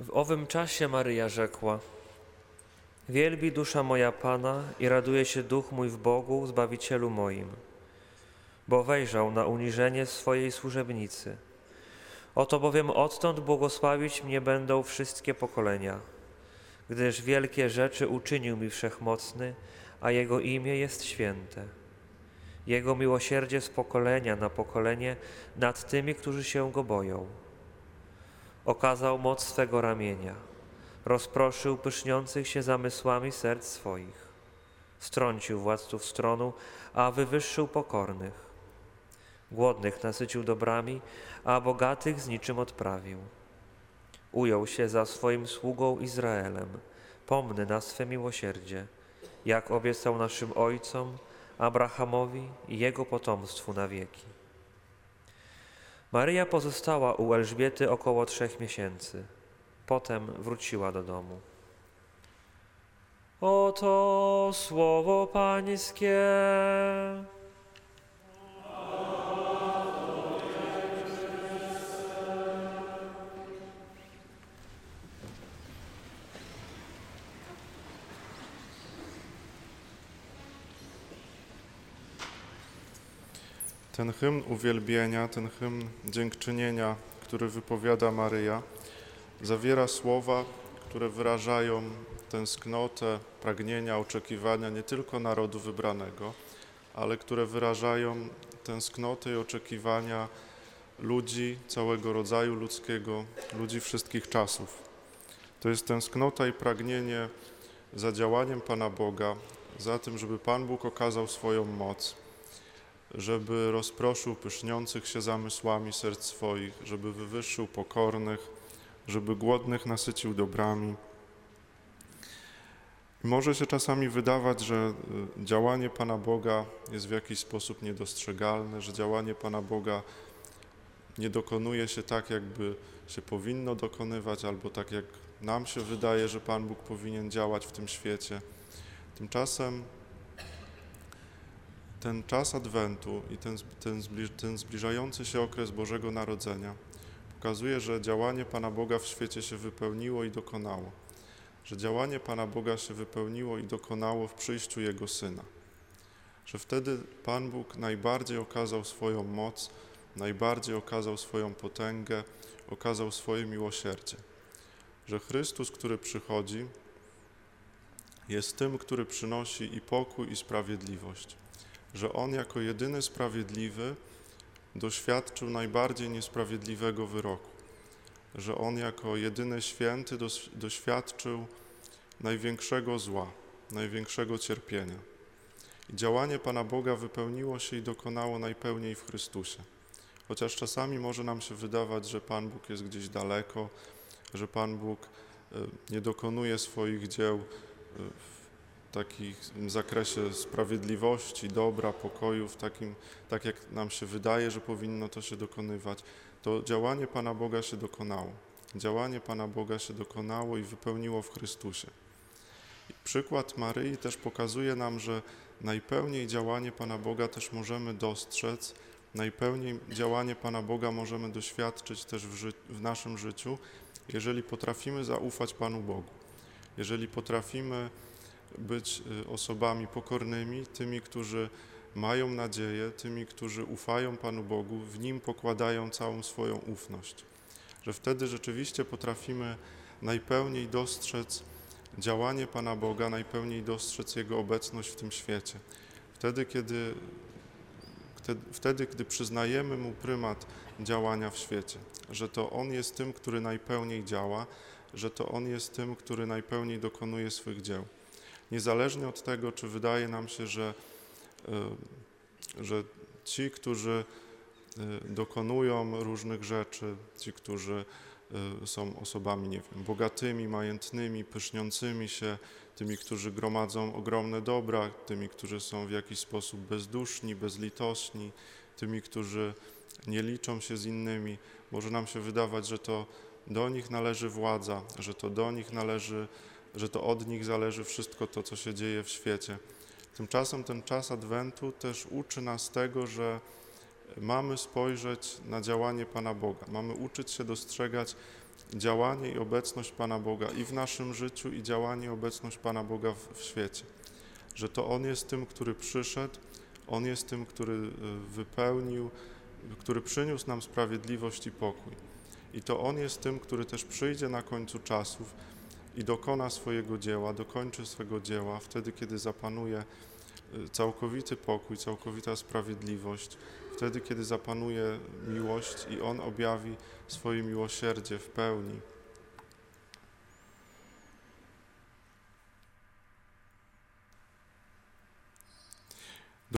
W owym czasie Maryja rzekła: Wielbi dusza moja Pana i raduje się duch mój w Bogu, Zbawicielu moim, bo wejrzał na uniżenie swojej służebnicy. Oto bowiem odtąd błogosławić mnie będą wszystkie pokolenia, gdyż wielkie rzeczy uczynił mi Wszechmocny, a Jego imię jest święte. Jego miłosierdzie z pokolenia na pokolenie nad tymi, którzy się Go boją. Okazał moc swego ramienia, rozproszył pyszniących się zamysłami serc swoich. Strącił władców stronu, a wywyższył pokornych. Głodnych nasycił dobrami, a bogatych z niczym odprawił. Ujął się za swoim sługą Izraelem, pomny na swe miłosierdzie, jak obiecał naszym ojcom, Abrahamowi i jego potomstwu na wieki. Maryja pozostała u Elżbiety około trzech miesięcy. Potem wróciła do domu. Oto słowo Pańskie. Ten hymn uwielbienia, ten hymn dziękczynienia, który wypowiada Maryja, zawiera słowa, które wyrażają tęsknotę, pragnienia, oczekiwania nie tylko narodu wybranego, ale które wyrażają tęsknotę i oczekiwania ludzi całego rodzaju ludzkiego, ludzi wszystkich czasów. To jest tęsknota i pragnienie za działaniem Pana Boga, za tym, żeby Pan Bóg okazał swoją moc żeby rozproszył pyszniących się zamysłami serc swoich, żeby wywyższył pokornych, żeby głodnych nasycił dobrami. Może się czasami wydawać, że y, działanie Pana Boga jest w jakiś sposób niedostrzegalne, że działanie Pana Boga nie dokonuje się tak, jakby się powinno dokonywać, albo tak, jak nam się wydaje, że Pan Bóg powinien działać w tym świecie. Tymczasem ten czas Adwentu i ten, ten, ten zbliżający się okres Bożego Narodzenia pokazuje, że działanie Pana Boga w świecie się wypełniło i dokonało. Że działanie Pana Boga się wypełniło i dokonało w przyjściu Jego Syna. Że wtedy Pan Bóg najbardziej okazał swoją moc, najbardziej okazał swoją potęgę, okazał swoje miłosierdzie. Że Chrystus, który przychodzi, jest tym, który przynosi i pokój, i sprawiedliwość że On jako jedyny sprawiedliwy doświadczył najbardziej niesprawiedliwego wyroku, że On jako jedyny święty doświadczył największego zła, największego cierpienia. I działanie Pana Boga wypełniło się i dokonało najpełniej w Chrystusie. Chociaż czasami może nam się wydawać, że Pan Bóg jest gdzieś daleko, że Pan Bóg e, nie dokonuje swoich dzieł e, w takim zakresie sprawiedliwości, dobra, pokoju, w takim, tak jak nam się wydaje, że powinno to się dokonywać, to działanie Pana Boga się dokonało. Działanie Pana Boga się dokonało i wypełniło w Chrystusie. Przykład Maryi też pokazuje nam, że najpełniej działanie Pana Boga też możemy dostrzec, najpełniej działanie Pana Boga możemy doświadczyć też w, ży- w naszym życiu, jeżeli potrafimy zaufać Panu Bogu, jeżeli potrafimy być y, osobami pokornymi, tymi, którzy mają nadzieję, tymi, którzy ufają Panu Bogu, w Nim pokładają całą swoją ufność. Że wtedy rzeczywiście potrafimy najpełniej dostrzec działanie Pana Boga, najpełniej dostrzec Jego obecność w tym świecie. Wtedy, kiedy, wtedy, gdy przyznajemy Mu prymat działania w świecie, że to On jest tym, który najpełniej działa, że to On jest tym, który najpełniej dokonuje swych dzieł niezależnie od tego, czy wydaje nam się, że, e, że ci, którzy e, dokonują różnych rzeczy, ci, którzy e, są osobami, nie wiem, bogatymi, majętnymi, pyszniącymi się, tymi, którzy gromadzą ogromne dobra, tymi, którzy są w jakiś sposób bezduszni, bezlitośni, tymi, którzy nie liczą się z innymi. Może nam się wydawać, że to do nich należy władza, że to do nich należy że to od nich zależy wszystko to, co się dzieje w świecie. Tymczasem ten czas Adwentu też uczy nas tego, że mamy spojrzeć na działanie Pana Boga. Mamy uczyć się dostrzegać działanie i obecność Pana Boga i w naszym życiu, i działanie i obecność Pana Boga w, w świecie. Że to On jest tym, który przyszedł, On jest tym, który y, wypełnił, który przyniósł nam sprawiedliwość i pokój. I to On jest tym, który też przyjdzie na końcu czasów i dokona swojego dzieła, dokończy swego dzieła wtedy, kiedy zapanuje y, całkowity pokój, całkowita sprawiedliwość, wtedy, kiedy zapanuje miłość i On objawi swoje miłosierdzie w pełni.